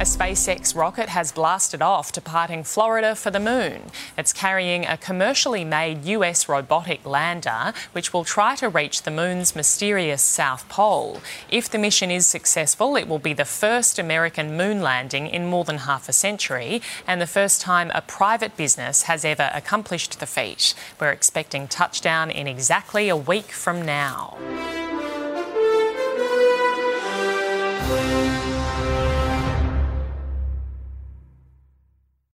A SpaceX rocket has blasted off, departing Florida for the moon. It's carrying a commercially made US robotic lander, which will try to reach the moon's mysterious South Pole. If the mission is successful, it will be the first American moon landing in more than half a century and the first time a private business has ever accomplished the feat. We're expecting touchdown in exactly a week from now.